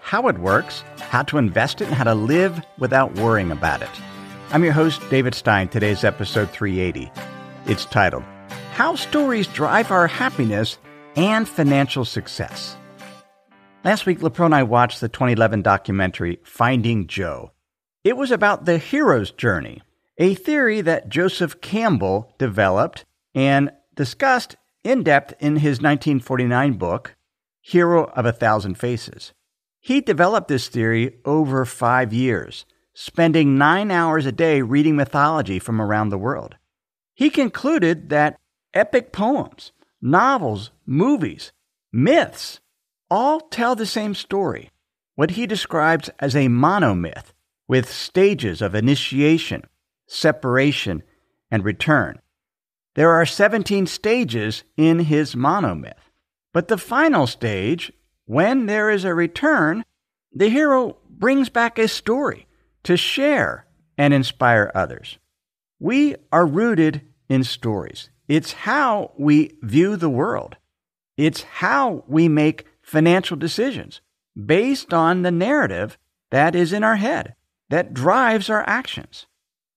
how it works, how to invest it, and how to live without worrying about it. I'm your host, David Stein. Today's episode 380. It's titled, How Stories Drive Our Happiness and Financial Success. Last week, LePro and I watched the 2011 documentary Finding Joe. It was about the hero's journey, a theory that Joseph Campbell developed and discussed in depth in his 1949 book, Hero of a Thousand Faces. He developed this theory over five years, spending nine hours a day reading mythology from around the world. He concluded that epic poems, novels, movies, myths all tell the same story, what he describes as a monomyth, with stages of initiation, separation, and return. There are 17 stages in his monomyth. But the final stage, when there is a return, the hero brings back a story to share and inspire others. We are rooted in stories. It's how we view the world. It's how we make financial decisions based on the narrative that is in our head that drives our actions.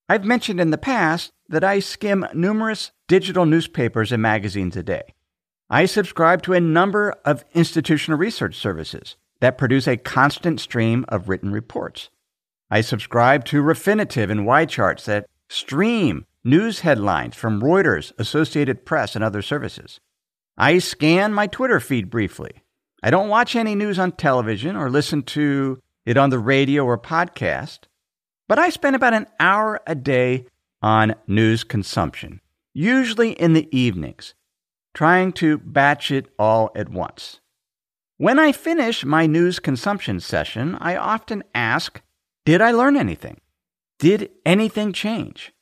I've mentioned in the past that I skim numerous digital newspapers and magazines a day. I subscribe to a number of institutional research services that produce a constant stream of written reports. I subscribe to Refinitiv and YCharts that stream news headlines from Reuters, Associated Press, and other services. I scan my Twitter feed briefly. I don't watch any news on television or listen to it on the radio or podcast, but I spend about an hour a day on news consumption, usually in the evenings, trying to batch it all at once. When I finish my news consumption session, I often ask, Did I learn anything? Did anything change?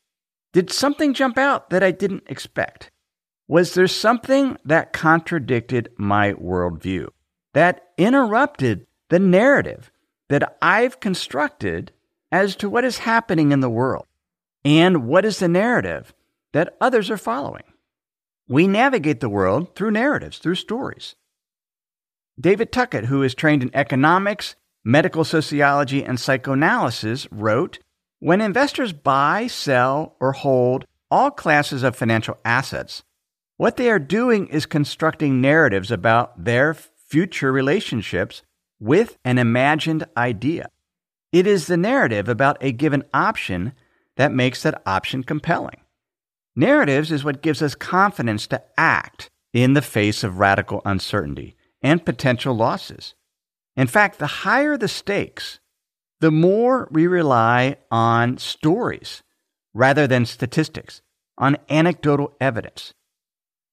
Did something jump out that I didn't expect? Was there something that contradicted my worldview, that interrupted the narrative that I've constructed as to what is happening in the world? And what is the narrative that others are following? We navigate the world through narratives, through stories. David Tuckett, who is trained in economics, medical sociology, and psychoanalysis, wrote When investors buy, sell, or hold all classes of financial assets, what they are doing is constructing narratives about their future relationships with an imagined idea. It is the narrative about a given option that makes that option compelling. Narratives is what gives us confidence to act in the face of radical uncertainty and potential losses. In fact, the higher the stakes, the more we rely on stories rather than statistics, on anecdotal evidence.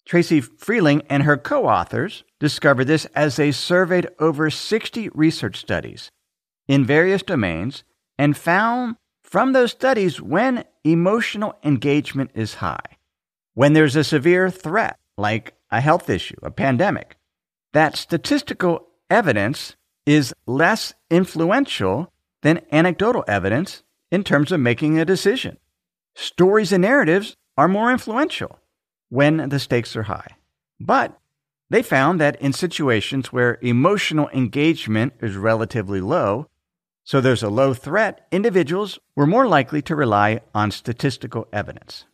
Traci Freling and her co authors discovered this as they surveyed over 60 research studies in various domains and found from those studies when emotional engagement is high, when there's a severe threat like a health issue, a pandemic, that statistical evidence is less influential than anecdotal evidence in terms of making a decision. Stories and narratives are more influential when the stakes are high. But they found that in situations where emotional engagement is relatively low, so there's a low threat, individuals were more likely to rely on statistical evidence.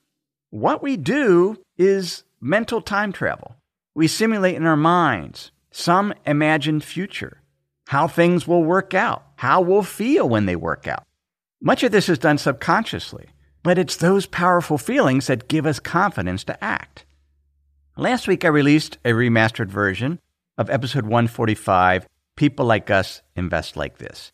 What we do is mental time travel. We simulate in our minds some imagined future, how things will work out, how we'll feel when they work out. Much of this is done subconsciously, but it's those powerful feelings that give us confidence to act. Last week, I released a remastered version of episode 145 People Like Us Invest Like This.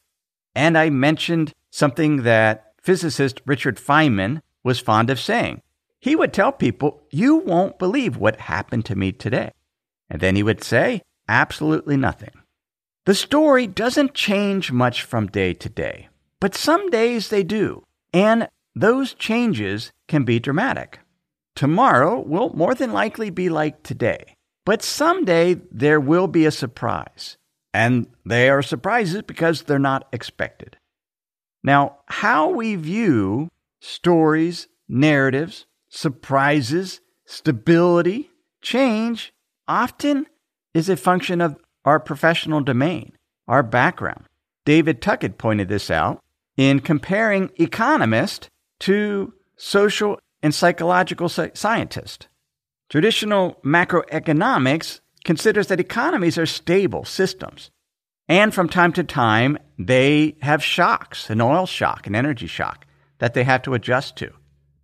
And I mentioned something that physicist Richard Feynman was fond of saying he would tell people, You won't believe what happened to me today. And then he would say, Absolutely nothing. The story doesn't change much from day to day, but some days they do. And those changes can be dramatic. Tomorrow will more than likely be like today, but someday there will be a surprise. And they are surprises because they're not expected. Now, how we view stories, narratives, surprises, stability, change often is a function of our professional domain, our background. David Tuckett pointed this out in comparing economist to social and psychological scientist. Traditional macroeconomics considers that economies are stable systems. And from time to time, they have shocks, an oil shock, an energy shock that they have to adjust to.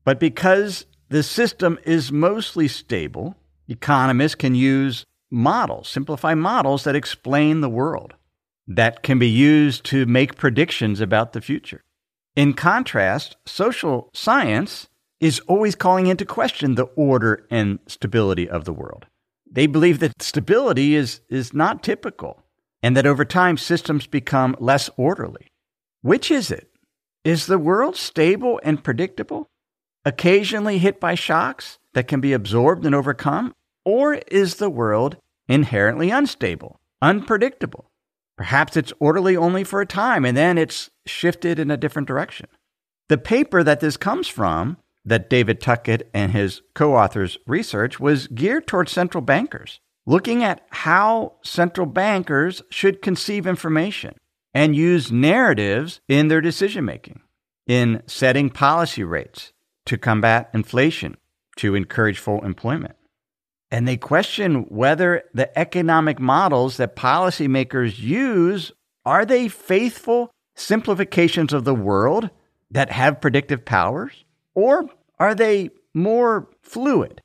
But because the system is mostly stable, economists can use models, simplify models that explain the world, that can be used to make predictions about the future. In contrast, social science is always calling into question the order and stability of the world. They believe that stability is, is not typical and that over time systems become less orderly. Which is it? Is the world stable and predictable, occasionally hit by shocks that can be absorbed and overcome? Or is the world inherently unstable, unpredictable? Perhaps it's orderly only for a time and then it's shifted in a different direction. The paper that this comes from, that David Tuckett and his co authors research, was geared towards central bankers, looking at how central bankers should conceive information and use narratives in their decision making, in setting policy rates to combat inflation, to encourage full employment. And they question whether the economic models that policymakers use are they faithful simplifications of the world that have predictive powers or are they more fluid?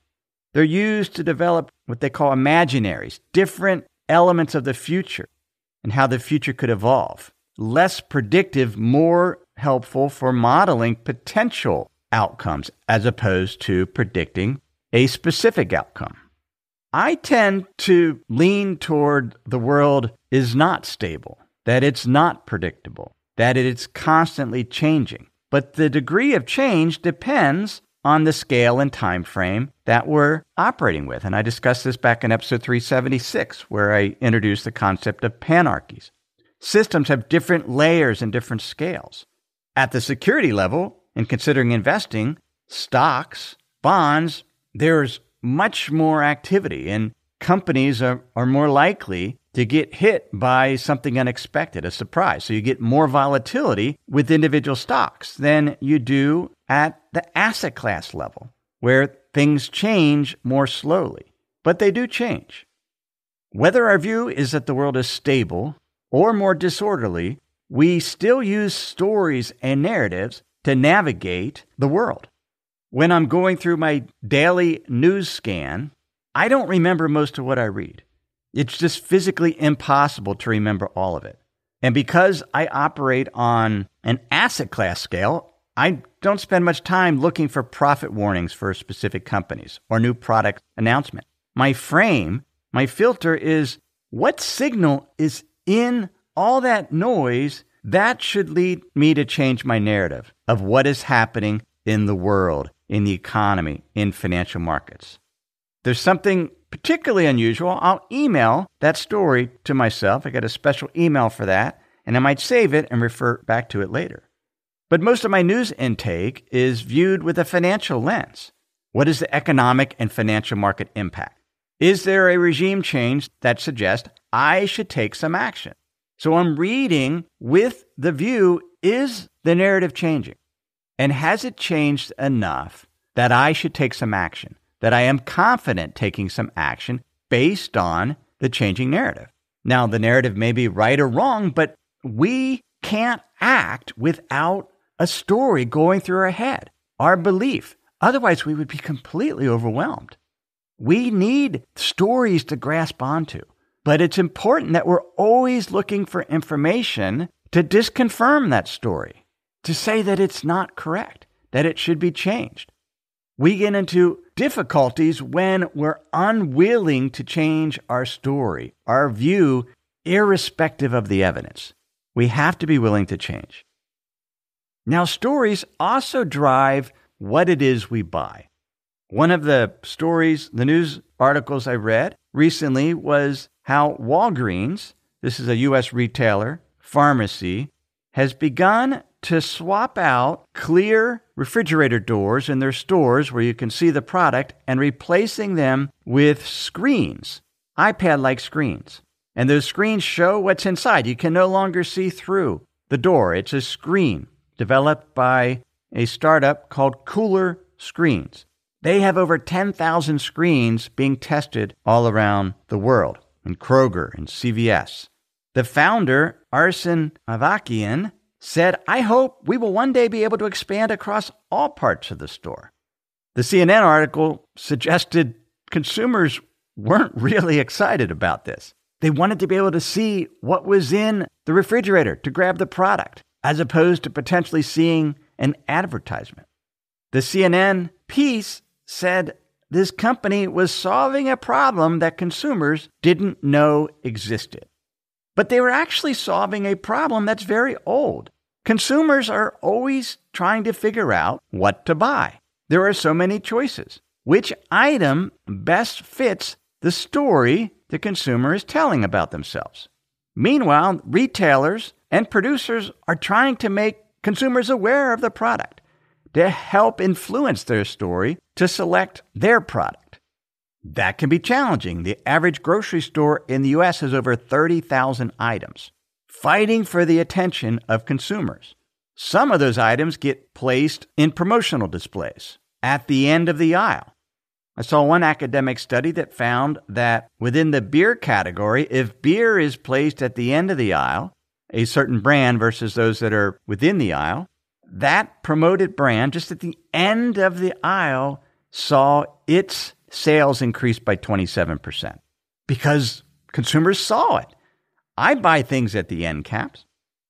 They're used to develop what they call imaginaries, different elements of the future and how the future could evolve. Less predictive, more helpful for modeling potential outcomes as opposed to predicting a specific outcome. I tend to lean toward the world is not stable, that it's not predictable, that it's constantly changing. But the degree of change depends on the scale and time frame that we're operating with. And I discussed this back in episode 376, where I introduced the concept of panarchies. Systems have different layers and different scales. At the security level, in considering investing, stocks, bonds, there's much more activity, and companies are, are more likely to get hit by something unexpected, a surprise. So you get more volatility with individual stocks than you do at the asset class level, where things change more slowly. But they do change. Whether our view is that the world is stable or more disorderly, we still use stories and narratives to navigate the world. When I'm going through my daily news scan, I don't remember most of what I read. It's just physically impossible to remember all of it. And because I operate on an asset class scale, I don't spend much time looking for profit warnings for specific companies or new product announcement. My frame, my filter is what signal is in all that noise that should lead me to change my narrative of what is happening in the world, in the economy, in financial markets. There's something particularly unusual, I'll email that story to myself. I got a special email for that, and I might save it and refer back to it later. But most of my news intake is viewed with a financial lens. What is the economic and financial market impact? Is there a regime change that suggests I should take some action? So I'm reading with the view is the narrative changing? And has it changed enough that I should take some action? That I am confident taking some action based on the changing narrative. Now, the narrative may be right or wrong, but we can't act without a story going through our head, our belief. Otherwise, we would be completely overwhelmed. We need stories to grasp onto, but it's important that we're always looking for information to disconfirm that story, to say that it's not correct, that it should be changed. We get into difficulties when we're unwilling to change our story, our view, irrespective of the evidence. We have to be willing to change. Now, stories also drive what it is we buy. One of the stories, the news articles I read recently was how Walgreens, this is a U.S. retailer, pharmacy, has begun to swap out clear refrigerator doors in their stores where you can see the product and replacing them with screens, iPad like screens. And those screens show what's inside. You can no longer see through the door. It's a screen developed by a startup called Cooler Screens. They have over 10,000 screens being tested all around the world in Kroger and CVS. The founder, Arsen Avakian, said, I hope we will one day be able to expand across all parts of the store. The CNN article suggested consumers weren't really excited about this. They wanted to be able to see what was in the refrigerator to grab the product, as opposed to potentially seeing an advertisement. The CNN piece said this company was solving a problem that consumers didn't know existed. But they were actually solving a problem that's very old. Consumers are always trying to figure out what to buy. There are so many choices. Which item best fits the story the consumer is telling about themselves? Meanwhile, retailers and producers are trying to make consumers aware of the product to help influence their story to select their product. That can be challenging. The average grocery store in the US has over 30,000 items, fighting for the attention of consumers. Some of those items get placed in promotional displays at the end of the aisle. I saw one academic study that found that within the beer category, if beer is placed at the end of the aisle, a certain brand versus those that are within the aisle, that promoted brand, just at the end of the aisle, saw its sales increased by 27% because consumers saw it. I buy things at the end caps,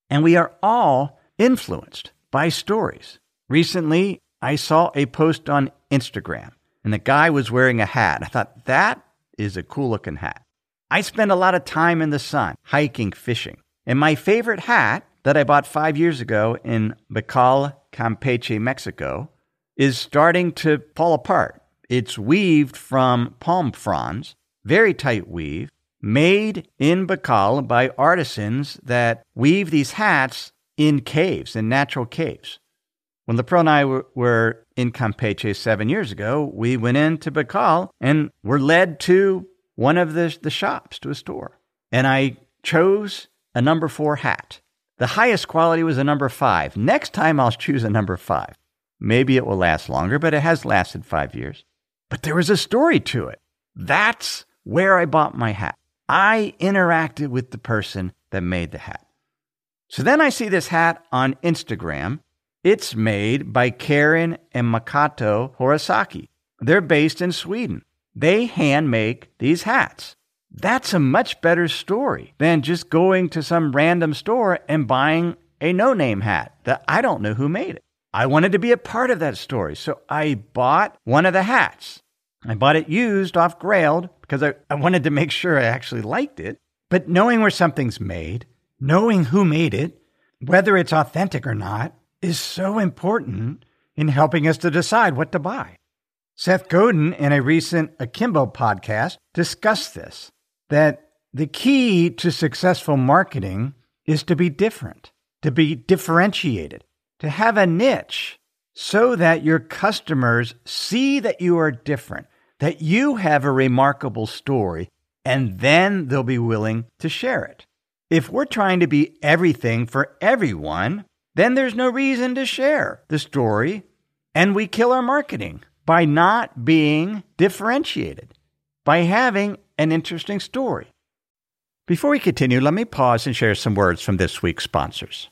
and we are all influenced by stories. Recently, I saw a post on Instagram, and the guy was wearing a hat. I thought, that is a cool looking hat. I spend a lot of time in the sun, hiking, fishing. And my favorite hat that I bought five years ago in Becal, Campeche, Mexico, is starting to fall apart. It's weaved from palm fronds, very tight weave, made in Becal by artisans that weave these hats in caves, in natural caves. When LaPro and I were in Campeche seven years ago, we went into Becal and were led to one of the, the shops, to a store. And I chose a number four hat. The highest quality was a number five. Next time I'll choose a number five. Maybe it will last longer, but it has lasted five years. But there was a story to it. That's where I bought my hat. I interacted with the person that made the hat. So then I see this hat on Instagram. It's made by Karen and Makoto Horisaki. They're based in Sweden. They hand make these hats. That's a much better story than just going to some random store and buying a no name hat that I don't know who made it. I wanted to be a part of that story. So I bought one of the hats. I bought it used off Grailed because I, I wanted to make sure I actually liked it. But knowing where something's made, knowing who made it, whether it's authentic or not, is so important in helping us to decide what to buy. Seth Godin, in a recent Akimbo podcast, discussed this that the key to successful marketing is to be different, to be differentiated, to have a niche so that your customers see that you are different, that you have a remarkable story, and then they'll be willing to share it. If we're trying to be everything for everyone, then there's no reason to share the story, and we kill our marketing by not being differentiated, by having an interesting story. Before we continue, let me pause and share some words from this week's sponsors.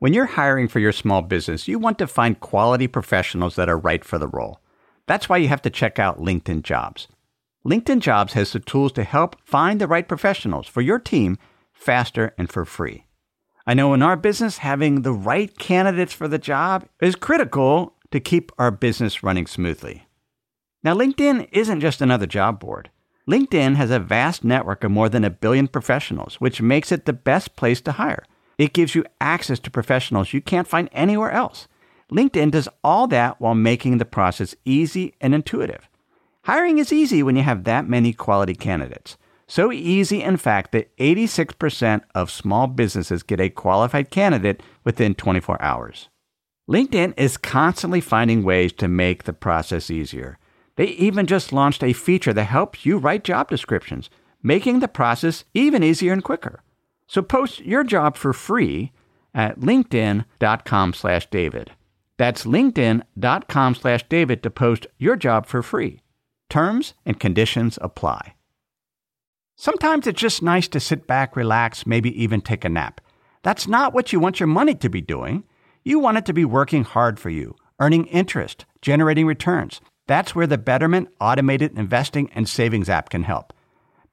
When you're hiring for your small business, you want to find quality professionals that are right for the role. That's why you have to check out LinkedIn Jobs. LinkedIn Jobs has the tools to help find the right professionals for your team faster and for free. I know in our business, having the right candidates for the job is critical to keep our business running smoothly. Now, LinkedIn isn't just another job board. LinkedIn has a vast network of more than a billion professionals, which makes it the best place to hire. It gives you access to professionals you can't find anywhere else. LinkedIn does all that while making the process easy and intuitive. Hiring is easy when you have that many quality candidates. So easy, in fact, that 86% of small businesses get a qualified candidate within 24 hours. LinkedIn is constantly finding ways to make the process easier. They even just launched a feature that helps you write job descriptions, making the process even easier and quicker. So post your job for free at linkedin.com slash david. That's linkedin.com slash david to post your job for free. Terms and conditions apply. Sometimes it's just nice to sit back, relax, maybe even take a nap. That's not what you want your money to be doing. You want it to be working hard for you, earning interest, generating returns. That's where the Betterment Automated Investing and Savings app can help.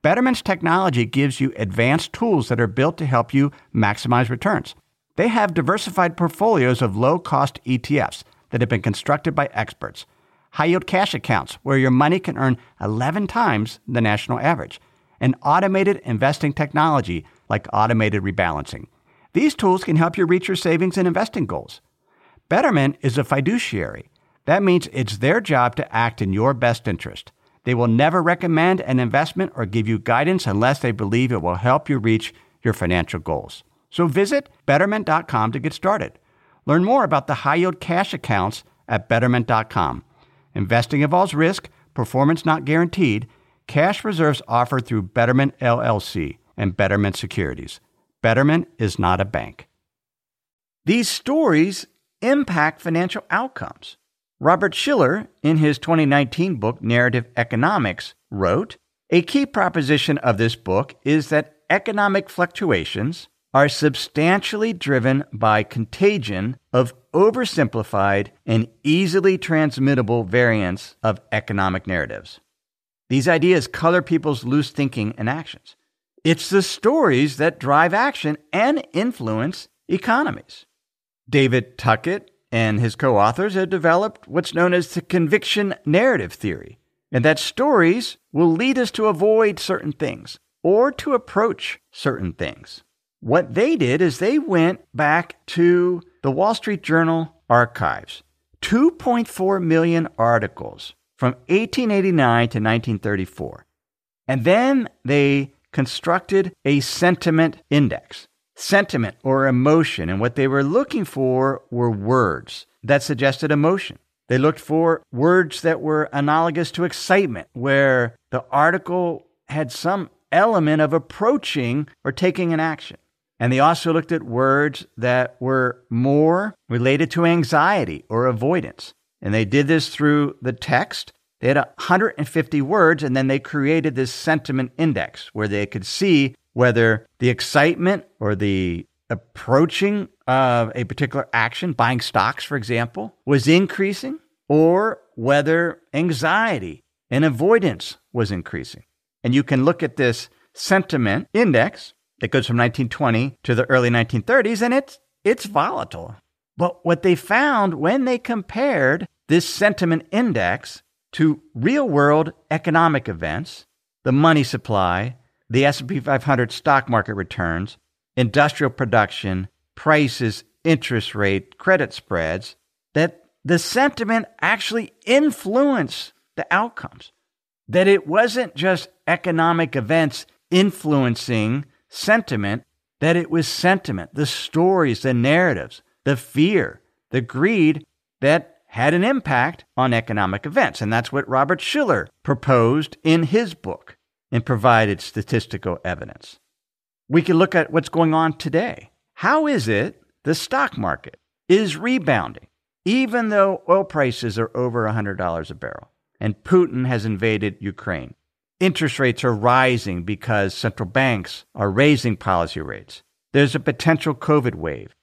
Betterment's technology gives you advanced tools that are built to help you maximize returns. They have diversified portfolios of low cost ETFs that have been constructed by experts, high yield cash accounts where your money can earn 11 times the national average, and automated investing technology like automated rebalancing. These tools can help you reach your savings and investing goals. Betterment is a fiduciary. That means it's their job to act in your best interest. They will never recommend an investment or give you guidance unless they believe it will help you reach your financial goals. So visit betterment.com to get started. Learn more about the high yield cash accounts at betterment.com. Investing involves risk, performance not guaranteed. Cash reserves offered through Betterment LLC and Betterment Securities. Betterment is not a bank. These stories impact financial outcomes. Robert Shiller, in his 2019 book Narrative Economics, wrote A key proposition of this book is that economic fluctuations are substantially driven by contagion of oversimplified and easily transmittable variants of economic narratives. These ideas color people's loose thinking and actions. It's the stories that drive action and influence economies. David Tuckett and his co authors have developed what's known as the conviction narrative theory, and that stories will lead us to avoid certain things or to approach certain things. What they did is they went back to the Wall Street Journal archives 2.4 million articles from 1889 to 1934. And then they constructed a sentiment index. Sentiment or emotion, and what they were looking for were words that suggested emotion. They looked for words that were analogous to excitement, where the article had some element of approaching or taking an action. And they also looked at words that were more related to anxiety or avoidance. And they did this through the text they had 150 words, and then they created this sentiment index where they could see whether the excitement or the approaching of a particular action, buying stocks, for example, was increasing, or whether anxiety and avoidance was increasing. And you can look at this sentiment index that goes from 1920 to the early 1930s, and it's, it's volatile. But what they found when they compared this sentiment index to real-world economic events, the money supply, the S&P 500 stock market returns, industrial production, prices, interest rate, credit spreads, that the sentiment actually influenced the outcomes. That it wasn't just economic events influencing sentiment, that it was sentiment, the stories, the narratives, the fear, the greed that had an impact on economic events. And that's what Robert Shiller proposed in his book and provided statistical evidence. We can look at what's going on today. How is it the stock market is rebounding, even though oil prices are over $100 a barrel and Putin has invaded Ukraine? Interest rates are rising because central banks are raising policy rates. There's a potential COVID wave.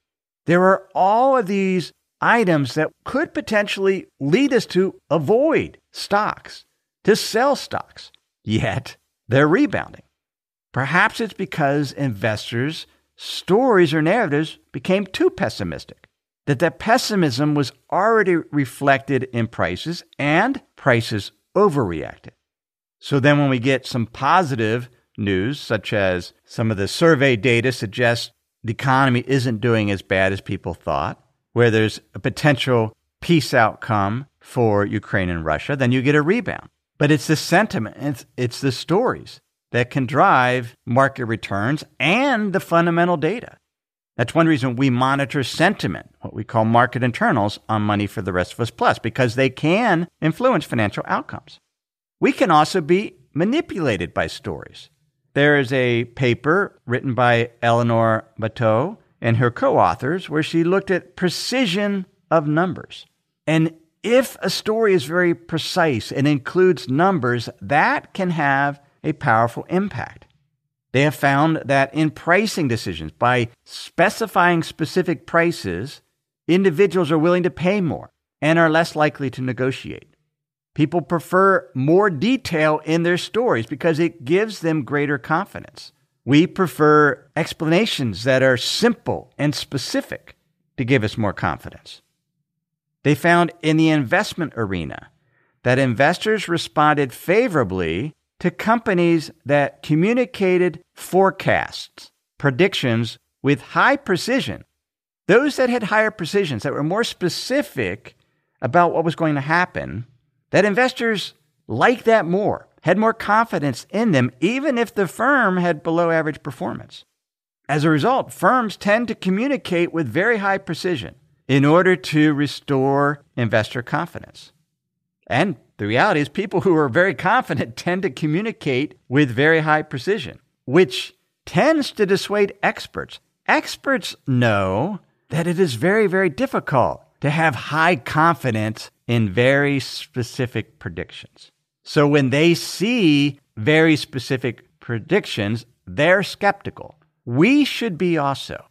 There are all of these items that could potentially lead us to avoid stocks, to sell stocks. Yet they're rebounding. Perhaps it's because investors' stories or narratives became too pessimistic. that that pessimism was already reflected in prices and prices overreacted. So then when we get some positive news, such as some of the survey data suggests the economy isn't doing as bad as people thought, where there's a potential peace outcome for Ukraine and Russia, then you get a rebound. But it's the sentiment, it's, it's the stories that can drive market returns and the fundamental data. That's one reason we monitor sentiment, what we call market internals, on Money for the Rest of Us Plus, because they can influence financial outcomes. We can also be manipulated by stories. There is a paper written by Eleanor Bateau and her co authors where she looked at precision of numbers. And if a story is very precise and includes numbers, that can have a powerful impact. They have found that in pricing decisions, by specifying specific prices, individuals are willing to pay more and are less likely to negotiate. People prefer more detail in their stories because it gives them greater confidence. We prefer explanations that are simple and specific to give us more confidence. They found in the investment arena that investors responded favorably to companies that communicated forecasts, predictions with high precision. Those that had higher precisions, that were more specific about what was going to happen, that investors liked that more, had more confidence in them, even if the firm had below average performance. As a result, firms tend to communicate with very high precision in order to restore investor confidence. And the reality is, people who are very confident tend to communicate with very high precision, which tends to dissuade experts. Experts know that it is very, very difficult to have high confidence in very specific predictions. So when they see very specific predictions, they're skeptical. We should be also.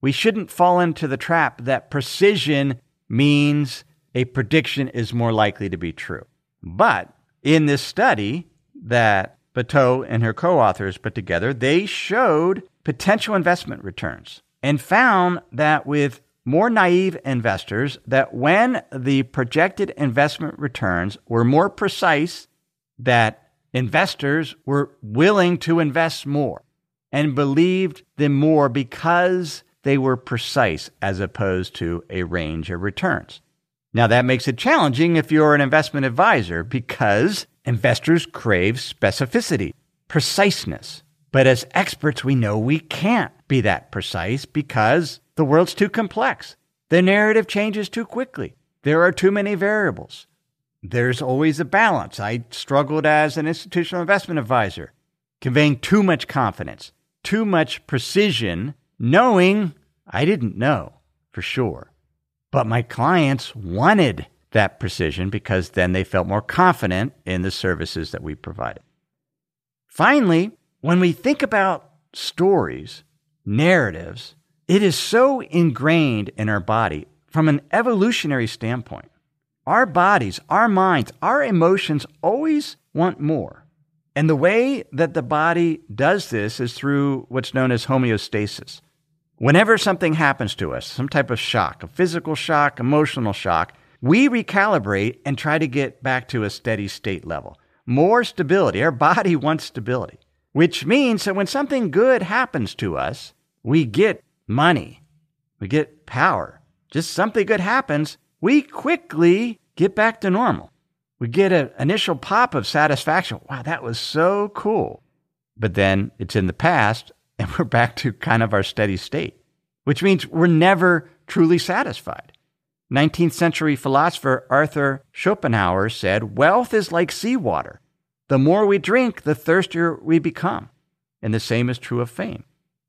We shouldn't fall into the trap that precision means a prediction is more likely to be true. But in this study that Bateau and her co authors put together, they showed potential investment returns and found that with more naive investors that when the projected investment returns were more precise that investors were willing to invest more and believed them more because they were precise as opposed to a range of returns. Now, that makes it challenging if you're an investment advisor because investors crave specificity, preciseness. But as experts, we know we can't be that precise because the world's too complex. The narrative changes too quickly. There are too many variables. There's always a balance. I struggled as an institutional investment advisor, conveying too much confidence, too much precision, knowing I didn't know for sure. But my clients wanted that precision because then they felt more confident in the services that we provided. Finally, when we think about stories, narratives, it is so ingrained in our body from an evolutionary standpoint. Our bodies, our minds, our emotions always want more. And the way that the body does this is through what's known as homeostasis. Whenever something happens to us, some type of shock, a physical shock, emotional shock, we recalibrate and try to get back to a steady state level. More stability. Our body wants stability, which means that when something good happens to us, we get money, we get power. Just something good happens, we quickly get back to normal. We get an initial pop of satisfaction. Wow, that was so cool. But then it's in the past and we're back to kind of our steady state, which means we're never truly satisfied. 19th century philosopher Arthur Schopenhauer said, Wealth is like seawater. The more we drink, the thirstier we become. And the same is true of fame.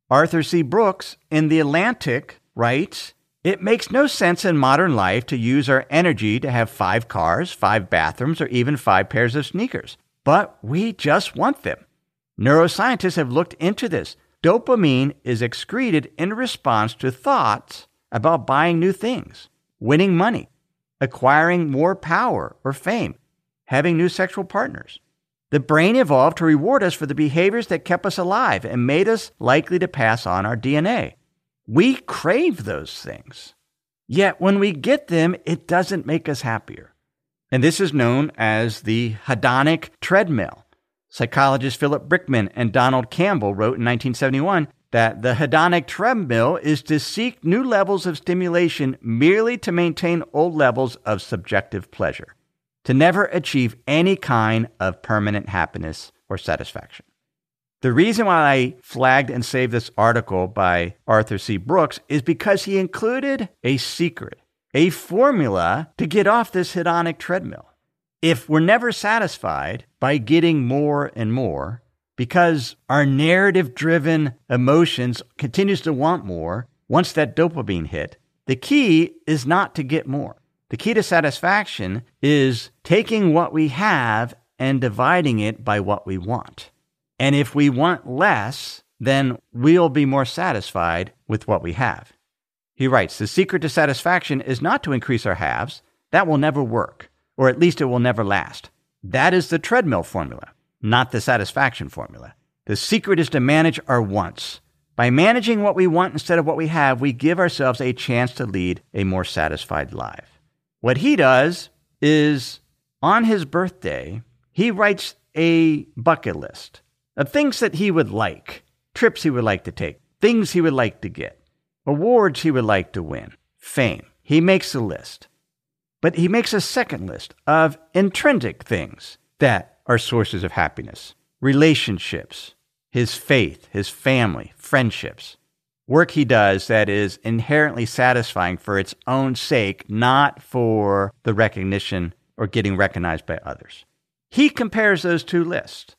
Arthur C. Brooks in The Atlantic writes, It makes no sense in modern life to use our energy to have five cars, five bathrooms, or even five pairs of sneakers. But we just want them. Neuroscientists have looked into this Dopamine is excreted in response to thoughts about buying new things, winning money, acquiring more power or fame, having new sexual partners. The brain evolved to reward us for the behaviors that kept us alive and made us likely to pass on our DNA. We crave those things. Yet when we get them, it doesn't make us happier. And this is known as the hedonic treadmill. Psychologists Philip Brickman and Donald Campbell wrote in 1971 that the hedonic treadmill is to seek new levels of stimulation merely to maintain old levels of subjective pleasure, to never achieve any kind of permanent happiness or satisfaction. The reason why I flagged and saved this article by Arthur C. Brooks is because he included a secret, a formula to get off this hedonic treadmill. If we're never satisfied by getting more and more, because our narrative driven emotions continues to want more once that dopamine hit, the key is not to get more. The key to satisfaction is taking what we have and dividing it by what we want. And if we want less, then we'll be more satisfied with what we have. He writes The secret to satisfaction is not to increase our haves. That will never work, or at least it will never last. That is the treadmill formula, not the satisfaction formula. The secret is to manage our wants. By managing what we want instead of what we have, we give ourselves a chance to lead a more satisfied life. What he does is on his birthday, he writes a bucket list of things that he would like, trips he would like to take, things he would like to get, awards he would like to win, fame. He makes a list. But he makes a second list of intrinsic things that are sources of happiness relationships, his faith, his family, friendships. Work he does that is inherently satisfying for its own sake, not for the recognition or getting recognized by others. He compares those two lists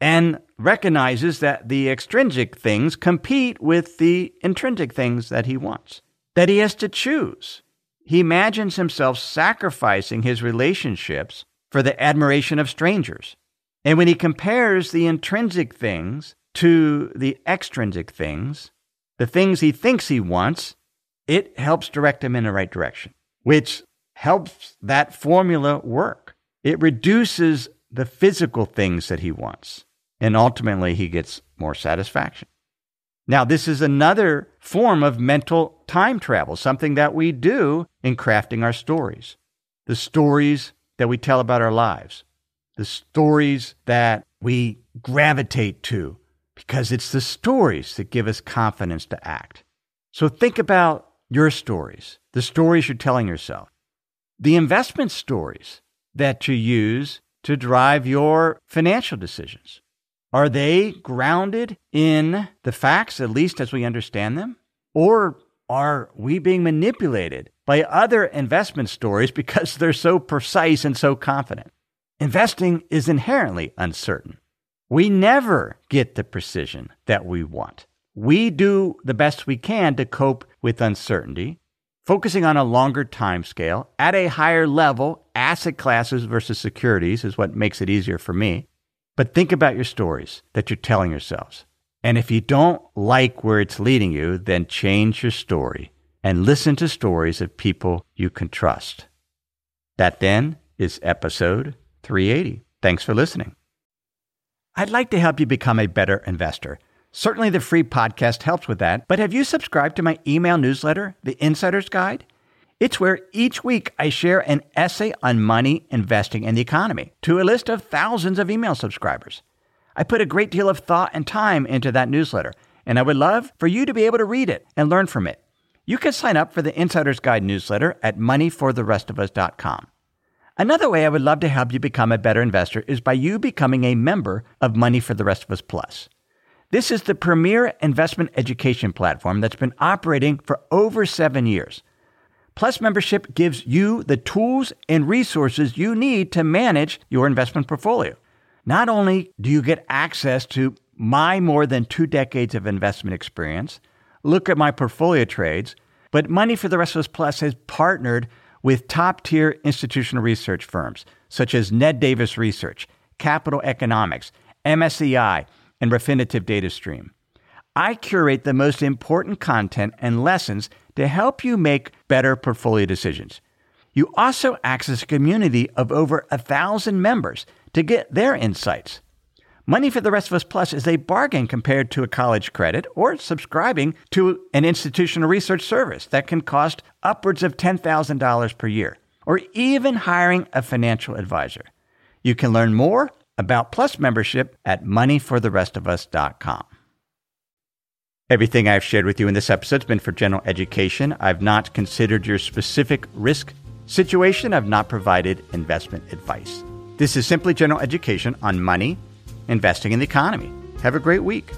and recognizes that the extrinsic things compete with the intrinsic things that he wants, that he has to choose. He imagines himself sacrificing his relationships for the admiration of strangers. And when he compares the intrinsic things to the extrinsic things, the things he thinks he wants, it helps direct him in the right direction, which helps that formula work. It reduces the physical things that he wants and ultimately he gets more satisfaction. Now, this is another form of mental time travel, something that we do in crafting our stories. The stories that we tell about our lives, the stories that we gravitate to, because it's the stories that give us confidence to act. So think about your stories, the stories you're telling yourself, the investment stories that you use to drive your financial decisions. Are they grounded in the facts, at least as we understand them? Or are we being manipulated by other investment stories because they're so precise and so confident? Investing is inherently uncertain. We never get the precision that we want. We do the best we can to cope with uncertainty, focusing on a longer time scale at a higher level. Asset classes versus securities is what makes it easier for me. But think about your stories that you're telling yourselves. And if you don't like where it's leading you, then change your story and listen to stories of people you can trust. That then is episode 380. Thanks for listening. I'd like to help you become a better investor. Certainly, the free podcast helps with that. But have you subscribed to my email newsletter, The Insider's Guide? It's where each week I share an essay on money, investing, and the economy to a list of thousands of email subscribers. I put a great deal of thought and time into that newsletter, and I would love for you to be able to read it and learn from it. You can sign up for the Insider's Guide newsletter at moneyfortherestofus.com. Another way I would love to help you become a better investor is by you becoming a member of Money for the Rest of Us Plus. This is the premier investment education platform that's been operating for over seven years. Plus membership gives you the tools and resources you need to manage your investment portfolio. Not only do you get access to my more than two decades of investment experience, look at my portfolio trades, but Money for the Rest of Us Plus has partnered with top tier institutional research firms such as Ned Davis Research, Capital Economics, MSCI, and Refinitiv Data Stream. I curate the most important content and lessons to help you make better portfolio decisions. You also access a community of over a thousand members to get their insights. Money for the Rest of Us Plus is a bargain compared to a college credit or subscribing to an institutional research service that can cost upwards of $10,000 per year, or even hiring a financial advisor. You can learn more about Plus membership at moneyfortherestofus.com. Everything I've shared with you in this episode has been for general education. I've not considered your specific risk situation. I've not provided investment advice. This is simply general education on money, investing in the economy. Have a great week.